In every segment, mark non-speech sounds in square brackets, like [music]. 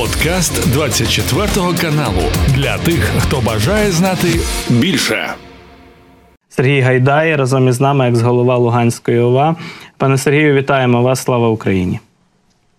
Подкаст 24 каналу для тих, хто бажає знати більше. Сергій Гайдай разом із нами, екс-голова Луганської ОВА. Пане Сергію, вітаємо вас. Слава Україні!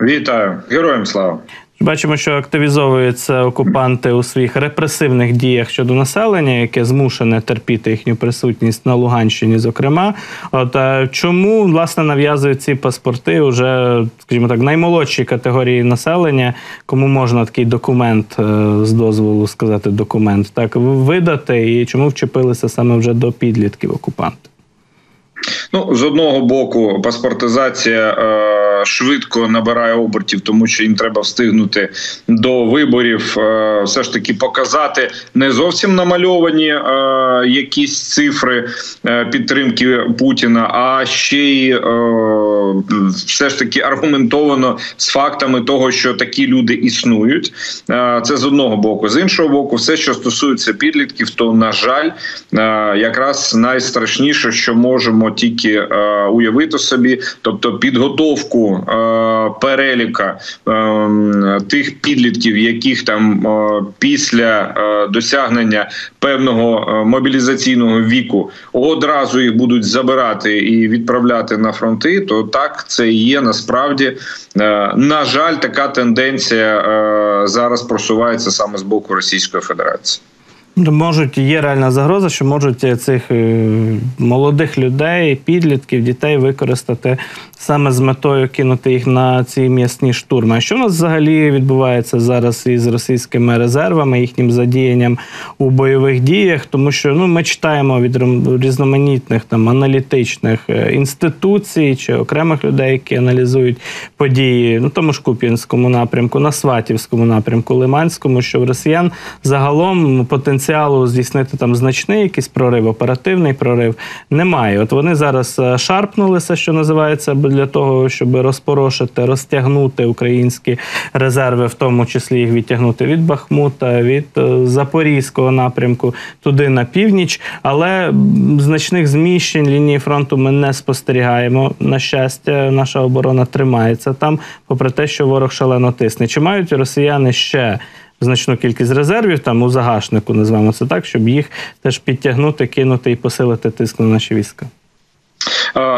Вітаю, героям слава! Бачимо, що активізовуються окупанти у своїх репресивних діях щодо населення, яке змушене терпіти їхню присутність на Луганщині. Зокрема, от чому власне нав'язують ці паспорти вже, скажімо так, наймолодшій категорії населення, кому можна такий документ е, з дозволу сказати документ так видати, і чому вчепилися саме вже до підлітків окупанти? Ну з одного боку, паспортизація. Е швидко набирає обертів, тому що їм треба встигнути до виборів, е, все ж таки показати не зовсім намальовані е, якісь цифри е, підтримки Путіна, а ще й все ж таки аргументовано з фактами того, що такі люди існують. Це з одного боку, з іншого боку, все, що стосується підлітків, то на жаль, якраз найстрашніше, що можемо тільки уявити собі, тобто підготовку. Е, переліка е, тих підлітків, яких там е, після досягнення певного мобілізаційного віку одразу їх будуть забирати і відправляти на фронти, то так це є насправді на жаль, така тенденція зараз просувається саме з боку Російської Федерації. Можуть є реальна загроза, що можуть цих молодих людей, підлітків, дітей використати саме з метою кинути їх на ці м'ясні штурми. А що у нас взагалі відбувається зараз із російськими резервами, їхнім задіянням у бойових діях? Тому що ну ми читаємо від різноманітних там аналітичних е, інституцій чи окремих людей, які аналізують події на тому ж Куп'янському напрямку, на Сватівському напрямку, Лиманському, що в росіян загалом потенціалу здійснити там значний якийсь прорив, оперативний прорив немає. От вони зараз е, шарпнулися, що називається для того, щоб розпорошити, розтягнути українські резерви, в тому числі їх відтягнути від Бахмута, від е, Запорізького напрямку туди на північ. Але значних зміщень лінії фронту ми не спостерігаємо. На щастя, наша оборона тримається там, попри те, що ворог шалено тисне. Чи мають росіяни ще? Значну кількість резервів там у загашнику, називаємо це так, щоб їх теж підтягнути, кинути і посилити тиск на наші війська.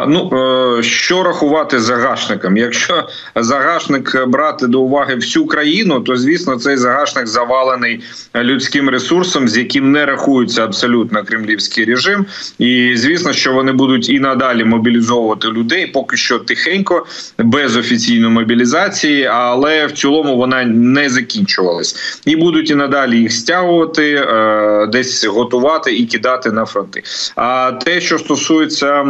Ну е, що рахувати загашником? Якщо загашник брати до уваги всю країну, то звісно цей загашник завалений людським ресурсом, з яким не рахується абсолютно кремлівський режим, і звісно, що вони будуть і надалі мобілізовувати людей, поки що тихенько, без офіційної мобілізації, але в цілому вона не закінчувалась, і будуть і надалі їх стягувати, е, десь готувати і кидати на фронти. А те, що стосується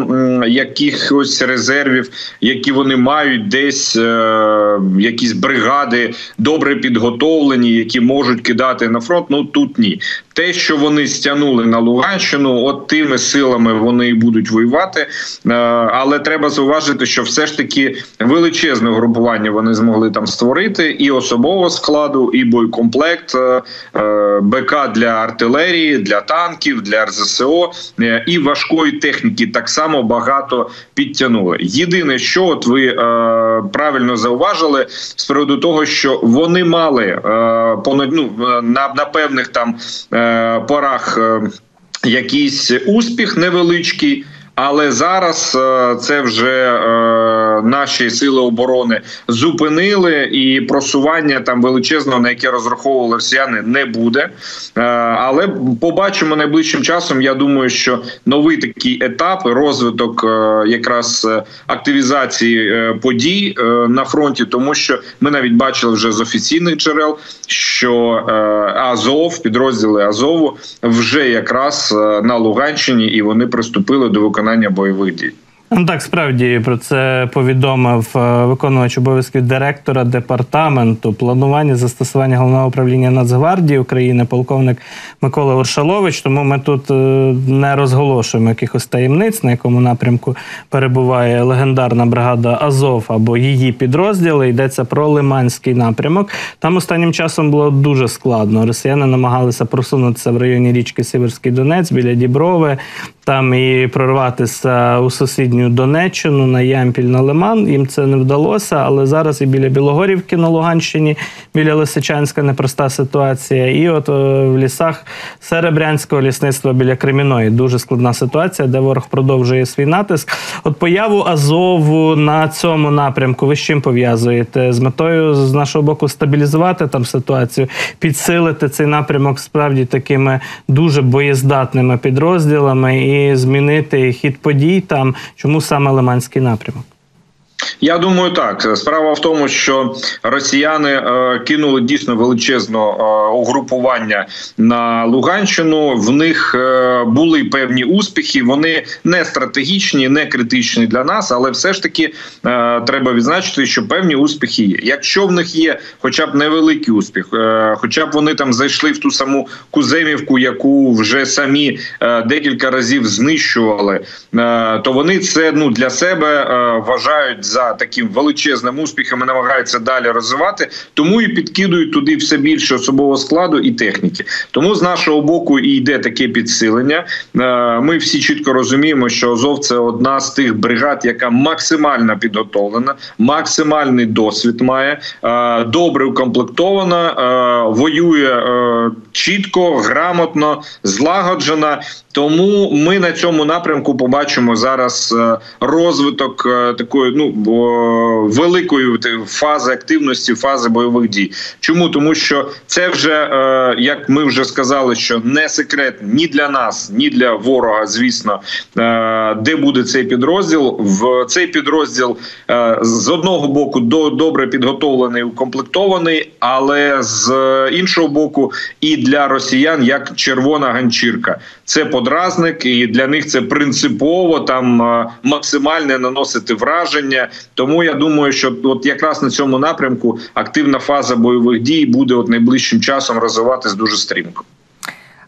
якихось резервів, які вони мають, десь е, якісь бригади добре підготовлені, які можуть кидати на фронт. Ну тут ні. Те, що вони стягнули на Луганщину, от тими силами вони і будуть воювати. Е, але треба зауважити, що все ж таки величезне групування вони змогли там створити і особового складу, і бойкомплект, е, е, БК для артилерії, для танків, для РЗСО і важкої техніки. Так само багато підтягнули. Єдине, що от ви правильно зауважили з приводу того, що вони мали понад ну, на, на певних там. Е, порах е, якийсь успіх невеличкий. Але зараз е, це вже наші сили оборони зупинили, і просування там величезного, на яке розраховували росіяни, не буде. Але побачимо найближчим часом. Я думаю, що новий такий етап, розвиток якраз активізації подій на фронті, тому що ми навіть бачили вже з офіційних джерел, що Азов, підрозділи Азову вже якраз е, на Луганщині, і вони приступили до виконання бойових дій. Ну, так, справді про це повідомив е, виконувач обов'язків директора департаменту планування застосування головного управління Нацгвардії України, полковник Микола Оршалович. Тому ми тут е, не розголошуємо якихось таємниць, на якому напрямку перебуває легендарна бригада Азов або її підрозділи. Йдеться про Лиманський напрямок. Там останнім часом було дуже складно. Росіяни намагалися просунутися в районі річки Сіверський Донець біля Діброви. Там і прорватися у сусідню Донеччину на Ямпіль на Лиман. Їм це не вдалося, але зараз і біля Білогорівки на Луганщині, біля Лисичанська непроста ситуація. І от е, в лісах Серебрянського лісництва біля Креміної дуже складна ситуація, де ворог продовжує свій натиск. От появу Азову на цьому напрямку ви з чим пов'язуєте? З метою з нашого боку стабілізувати там ситуацію, підсилити цей напрямок справді такими дуже боєздатними підрозділами і змінити хід подій там, чому саме Лиманський напрямок? Я думаю, так справа в тому, що росіяни е, кинули дійсно величезне угрупування на Луганщину. В них е, були певні успіхи. Вони не стратегічні, не критичні для нас, але все ж таки е, треба відзначити, що певні успіхи є. Якщо в них є, хоча б невеликий успіх, хоча б вони там зайшли в ту саму Куземівку, яку вже самі декілька разів знищували, то вони це ну для себе вважають за таким величезним успіхом і намагаються далі розвивати, тому і підкидують туди все більше особового складу і техніки. Тому з нашого боку і йде таке підсилення. Е, ми всі чітко розуміємо, що Азов це одна з тих бригад, яка максимально підготовлена, максимальний досвід має, е, добре укомплектована, е, воює чітко, грамотно, злагоджена. Тому ми на цьому напрямку побачимо зараз розвиток такої ну великої фази активності, фази бойових дій. Чому тому, що це вже е, як ми вже сказали, що не секрет ні для нас, ні для ворога, звісно, е, де буде цей підрозділ. В цей підрозділ е, з одного боку добре підготовлений, укомплектований, але з іншого боку, і для росіян як червона ганчірка. Це подразник, і для них це принципово там максимальне наносити враження. Тому я думаю, що от якраз на цьому напрямку активна фаза бойових дій буде от найближчим часом розвиватись дуже стрімко.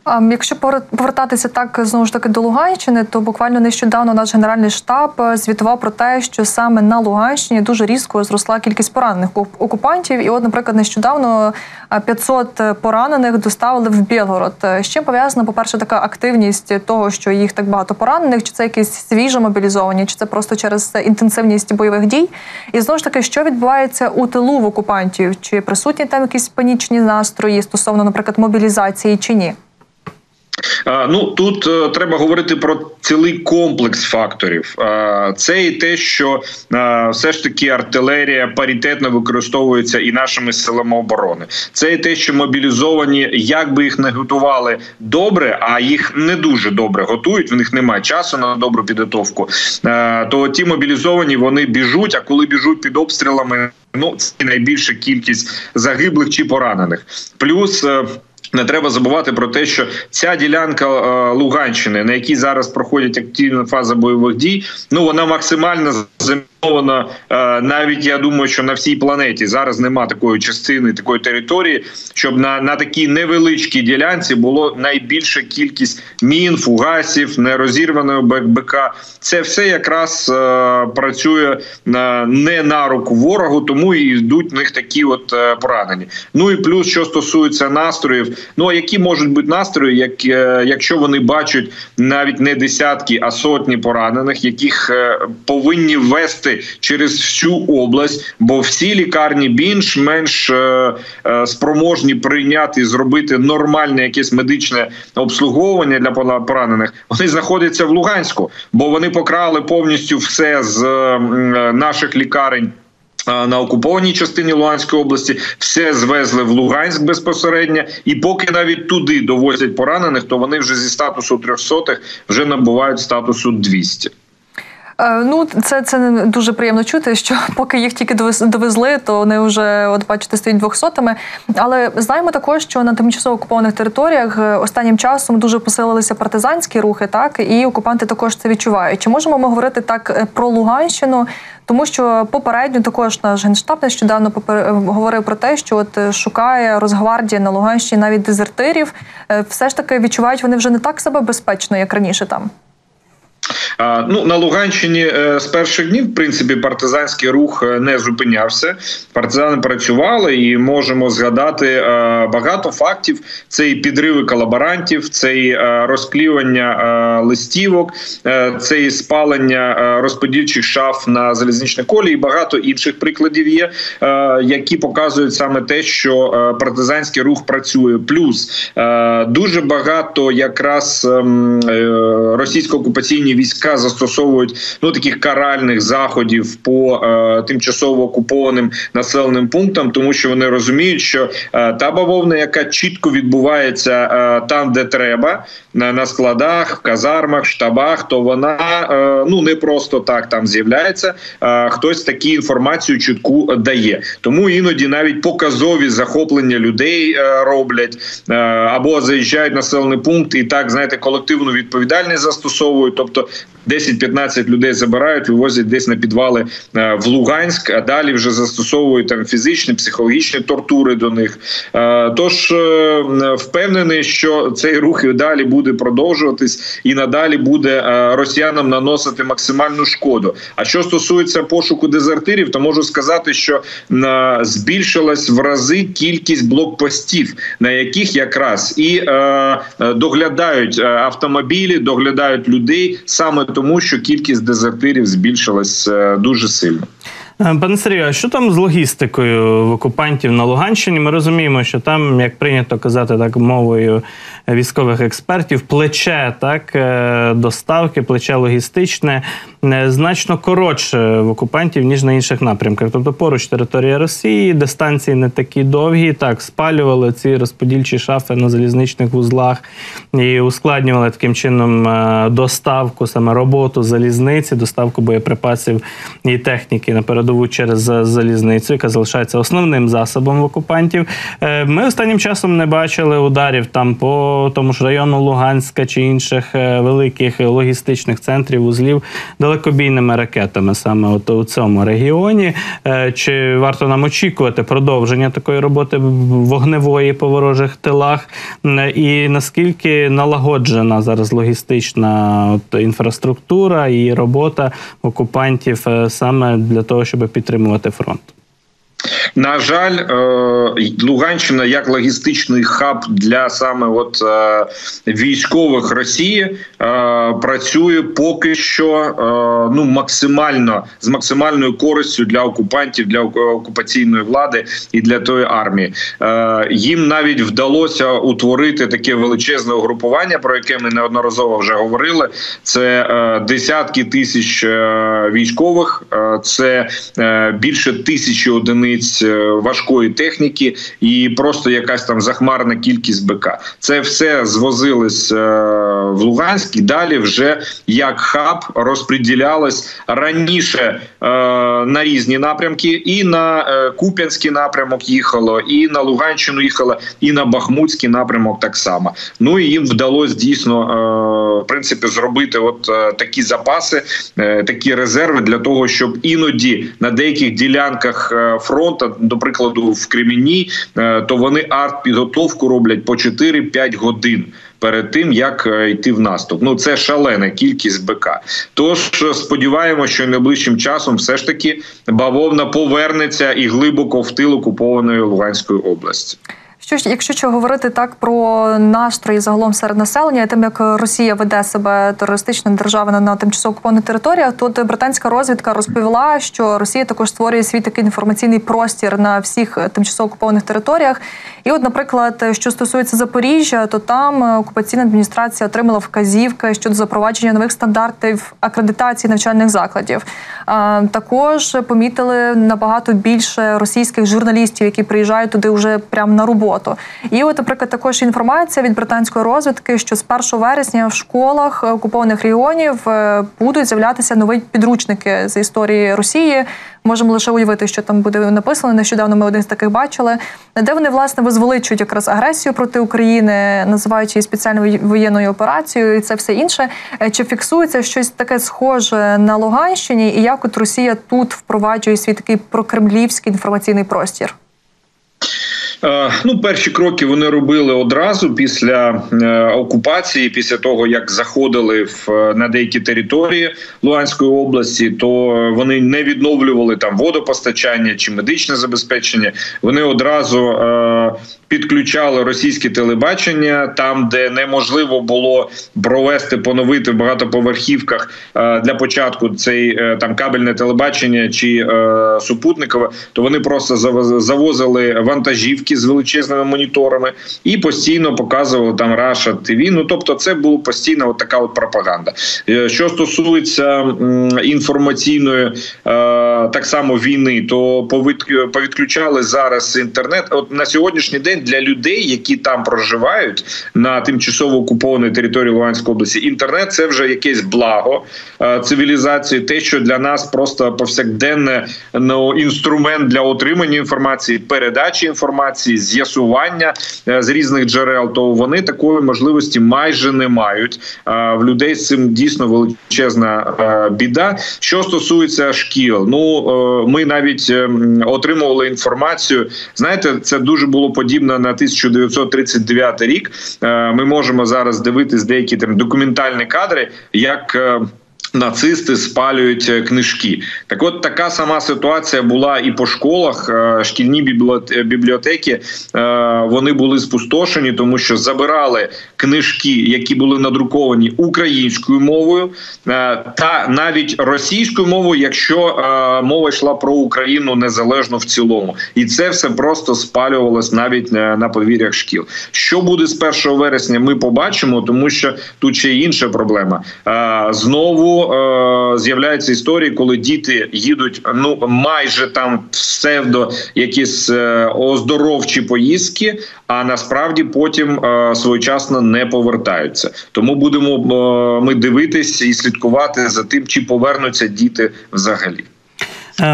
Якщо повертатися так знову ж таки до Луганщини, то буквально нещодавно наш генеральний штаб е, звітував про те, що саме на Луганщині дуже різко зросла кількість поранених окупантів. І, от, наприклад, нещодавно 500 е, поранених доставили в Білгород. З чим пов'язана, по перше, така активність того, що їх так багато поранених, чи це якісь свіжо мобілізовані, чи це просто через інтенсивність бойових дій? І знову ж таки, що відбувається у тилу в окупантів? Чи присутні там якісь панічні настрої стосовно, наприклад, мобілізації, чи ні? Ну тут е, треба говорити про цілий комплекс факторів. Це і те, що все ж таки артилерія паритетно використовується і нашими силами оборони. Це і те, що мобілізовані, як би їх не готували добре, а їх не дуже добре готують. В них немає часу на добру підготовку. То ті мобілізовані вони біжуть. А коли біжуть під обстрілами, ну це найбільша кількість загиблих чи поранених. Плюс е, не треба забувати про те, що ця ділянка е, Луганщини, на якій зараз проходять активна фаза бойових дій, ну вона максимально замінована. Е, навіть я думаю, що на всій планеті зараз нема такої частини, такої території, щоб на на такій невеличкій ділянці було найбільша кількість мін, фугасів, нерозірваної БК. Це все якраз е, працює на не на руку ворогу, тому і йдуть в них такі от е, поранені. Ну і плюс, що стосується настроїв. Ну а які можуть бути настрої, як е, якщо вони бачать навіть не десятки, а сотні поранених, яких е, повинні ввести через всю область, бо всі лікарні більш-менш е, спроможні прийняти і зробити нормальне якесь медичне обслуговування для поранених, вони знаходяться в Луганську, бо вони покрали повністю все з наших лікарень на окупованій частині Луганської області все звезли в Луганськ безпосередньо, і поки навіть туди довозять поранених, то вони вже зі статусу трьохсотих вже набувають статусу 200. Е, ну, це це дуже приємно чути, що [laughs] поки їх тільки довезли, то вони вже от бачите стоять двохсотими. Але знаємо також, що на тимчасово окупованих територіях е, останнім часом дуже посилилися партизанські рухи, так і окупанти також це відчувають. Чи можемо ми говорити так е, про Луганщину? Тому що попередньо також наш генштаб нещодавно попер... говорив про те, що от шукає Росгвардія на Луганщині навіть дезертирів. Все ж таки відчувають вони вже не так себе безпечно, як раніше там. Ну на Луганщині з перших днів в принципі партизанський рух не зупинявся. Партизани працювали і можемо згадати багато фактів. Це і підриви колаборантів, це і розклівання листівок, це і спалення розподільчих шаф на залізничній колі, і багато інших прикладів є, які показують саме те, що партизанський рух працює. Плюс дуже багато якраз ем, е, російсько-окупаційні війська застосовують ну таких каральних заходів по е, тимчасово окупованим населеним пунктам, тому що вони розуміють, що е, та бавовна, яка чітко відбувається там, де треба, на складах, в казармах, штабах, то вона ну не просто так там з'являється. Хтось такі інформацію чітку дає. Тому іноді навіть показові захоплення людей роблять або заїжджають населений пункт і так знаєте колективну відповідальність застосовують. Тобто 10-15 людей забирають, вивозять десь на підвали е, в Луганськ, а далі вже застосовують там фізичні, психологічні тортури до них. Е, тож е, впевнений, що цей рух і далі буде продовжуватись і надалі буде росіянам наносити максимальну шкоду. А що стосується пошуку дезертирів, то можу сказати, що збільшилась в рази кількість блокпостів, на яких якраз і доглядають автомобілі, доглядають людей саме тому, що кількість дезертирів збільшилась е, дуже сильно. Е, пане Сергію, а що там з логістикою в окупантів на Луганщині? Ми розуміємо, що там, як прийнято казати так мовою військових експертів, плече так е, доставки, плече логістичне значно коротше в окупантів ніж на інших напрямках. Тобто поруч територія Росії, дистанції не такі довгі. Так спалювали ці розподільчі шафи на залізничних вузлах і ускладнювали таким чином е, доставку, саме роботу залізниці, доставку боєприпасів і техніки на передову через залізницю, яка залишається основним засобом окупантів. Е, ми останнім часом не бачили ударів там по тому ж району Луганська чи інших е, великих логістичних центрів вузлів далекобійними ракетами саме от у цьому регіоні. Е, чи варто нам очікувати продовження такої роботи вогневої по ворожих тилах? І наскільки налагоджена зараз логістична от інфраструктура і робота окупантів саме для того, щоб підтримувати фронт? На жаль, е, Луганщина як логістичний хаб для саме от е, військових Росії працює поки що ну максимально з максимальною користю для окупантів, для окупаційної влади і для тої армії. Їм навіть вдалося утворити таке величезне угрупування, про яке ми неодноразово вже говорили. Це десятки тисяч військових, це більше тисячі одиниць. Е, важкої техніки і просто якась там захмарна кількість БК. Це все звозилось е, в Луганськ і далі вже як хаб розподілялось раніше е, на різні напрямки, і на Куп'янський напрямок їхало, і на Луганщину їхало, і на Бахмутський напрямок так само. Ну і їм вдалося дійсно в принципі зробити от такі запаси, такі резерви для того, щоб іноді на деяких ділянках фронту до прикладу в Кремінні, е, то вони арт-підготовку роблять по 4-5 годин. Перед тим як е, йти в наступ, ну це шалена кількість БК. Тож сподіваємося, що найближчим часом все ж таки бавовна повернеться і глибоко в тил окупованої Луганської області. Що ж, якщо що говорити так про настрої загалом серед населення, тим як Росія веде себе терористичною державою на тимчасово окупованих територіях, тут британська розвідка розповіла, що Росія також створює свій такий інформаційний простір на всіх тимчасово окупованих територіях. І, от, наприклад, що стосується Запоріжжя, то там окупаційна адміністрація отримала вказівки щодо запровадження нових стандартів акредитації навчальних закладів. А, Також помітили набагато більше російських журналістів, які приїжджають туди вже прямо на роботу роботу. І, от, наприклад, також інформація від британської розвідки, що з 1 вересня в школах окупованих регіонів е, будуть з'являтися нові підручники з історії Росії. Можемо лише уявити, що там буде написано. Нещодавно ми один з таких бачили, де вони власне возвеличують якраз агресію проти України, називаючи її спеціальною воєнною операцією, і це все інше. Е, чи фіксується щось таке схоже на Луганщині, і як от Росія тут впроваджує свій такий прокремлівський інформаційний простір? Е, ну, перші кроки вони робили одразу після е, окупації, після того як заходили в е, на деякі території Луганської області, то вони не відновлювали там водопостачання чи медичне забезпечення. Вони одразу підключали російське телебачення там, де неможливо було провести поновити в багатоповерхівках е, для початку цей е, там кабельне телебачення чи е, супутникове, то вони просто завозили вантажівки з величезними моніторами і постійно показували там Раша ТВ. Ну тобто, це була постійна от така от пропаганда. Що стосується інформаційної так само війни, то повідключали зараз інтернет. От на сьогоднішній день для людей, які там проживають на тимчасово окупованій території Луганської області, інтернет це вже якесь благо е, цивілізації, те, що для нас просто повсякденне ну, інструмент для отримання інформації, передачі інформації, з'ясування е, з різних джерел, то вони такої можливості майже не мають. Е, в людей з цим дійсно величезна біда. Що стосується шкіл, ну ми навіть ем, отримували інформацію. Знаєте, це дуже було подібно на 1939 рік. Е, ми можемо зараз дивитись деякі там документальні кадри, як е, Нацисти спалюють е, книжки. Так, от така сама ситуація була і по школах. Е, шкільні бібліотеки е, вони були спустошені, тому що забирали книжки, які були надруковані українською мовою, та навіть російською мовою, якщо мова йшла про Україну незалежно в цілому, і це все просто спалювалось навіть на подвір'ях шкіл. Що буде з 1 вересня? Ми побачимо, тому що тут ще інша проблема. Знову. Е, з'являються історії, коли діти їдуть ну майже там псевдо якісь е, оздоровчі поїздки, а насправді потім е, своєчасно не повертаються. Тому будемо ми дивитись і слідкувати за тим, чи повернуться діти взагалі.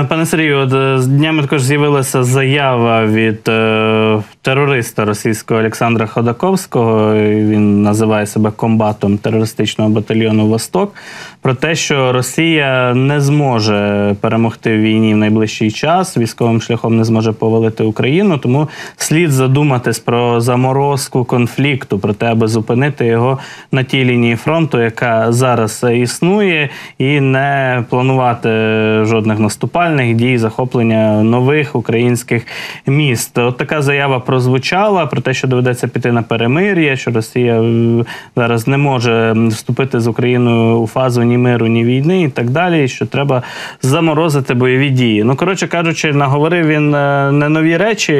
Пане Сергію, от з днями також з'явилася заява від е, терориста російського Олександра Ходаковського. Він називає себе комбатом терористичного батальйону Восток про те, що Росія не зможе перемогти в війні в найближчий час, військовим шляхом не зможе повалити Україну. Тому слід задуматись про заморозку конфлікту, про те, аби зупинити його на тій лінії фронту, яка зараз існує, і не планувати жодних наступальних дій, захоплення нових українських міст. От така заява прозвучала про те, що доведеться піти на перемир'я, що Росія зараз не може вступити з Україною у фазу ні миру, ні війни, і так далі. Що треба заморозити бойові дії. Ну коротше кажучи, наговорив він е, не нові речі,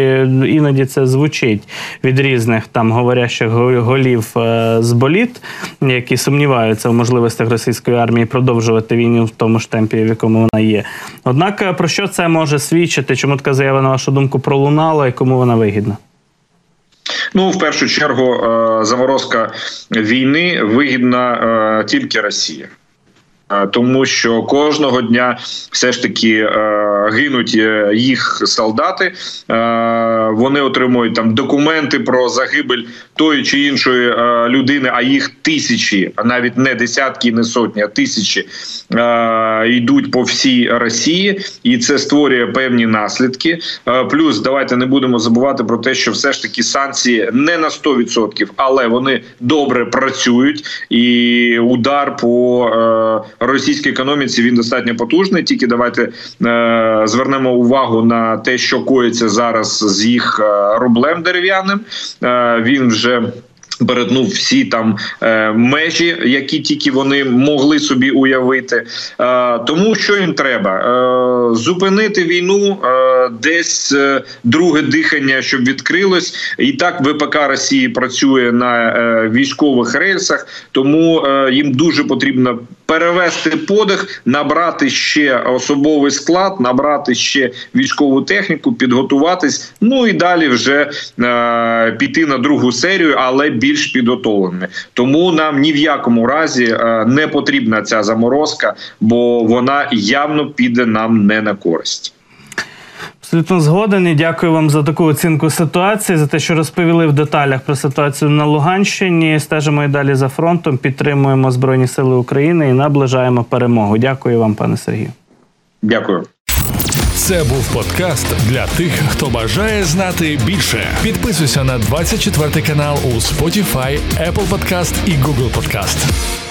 іноді це звучить від різних там говорящих голів е, з боліт, які сумніваються в можливостях російської армії продовжувати війну в тому ж темпі, в якому вона є. Однак е, про що це може свідчити? Чому така заява на вашу думку пролунала і кому вона вигідна? Ну, в першу чергу, заморозка війни вигідна тільки Росії. Е, тому що кожного дня все ж таки е, гинуть е, їх солдати. Вони отримують там документи про загибель тої чи іншої людини, а їх тисячі, навіть не десятки, не сотні, а тисячі йдуть по всій Росії, і це створює певні наслідки. Плюс давайте не будемо забувати про те, що все ж таки санкції не на 100%, але вони добре працюють, і удар по російській економіці він достатньо потужний. Тільки давайте е, звернемо увагу на те, що коїться зараз з їх е, рублем дерев'яним. Е, він вже Перетнув всі там е, межі, які тільки вони могли собі уявити. Е, тому що їм треба е, зупинити війну, е, десь е, друге дихання, щоб відкрилось, і так ВПК Росії працює на е, військових рейсах, тому е, їм дуже потрібно перевести подих, набрати ще особовий склад, набрати ще військову техніку, підготуватись. Ну і далі вже піти на другу серію, але більш підготовленими. Тому нам ні в якому разі не потрібна ця заморозка, бо вона явно піде нам не на користь. Абсолютно згоден і дякую вам за таку оцінку ситуації, за те, що розповіли в деталях про ситуацію на Луганщині. Стежимо і далі за фронтом, підтримуємо Збройні Сили України і наближаємо перемогу. Дякую вам, пане Сергію. Дякую. Це був подкаст для тих, хто бажає знати більше. Підписуйся на 24 канал у Spotify, Apple Podcast і Google Podcast.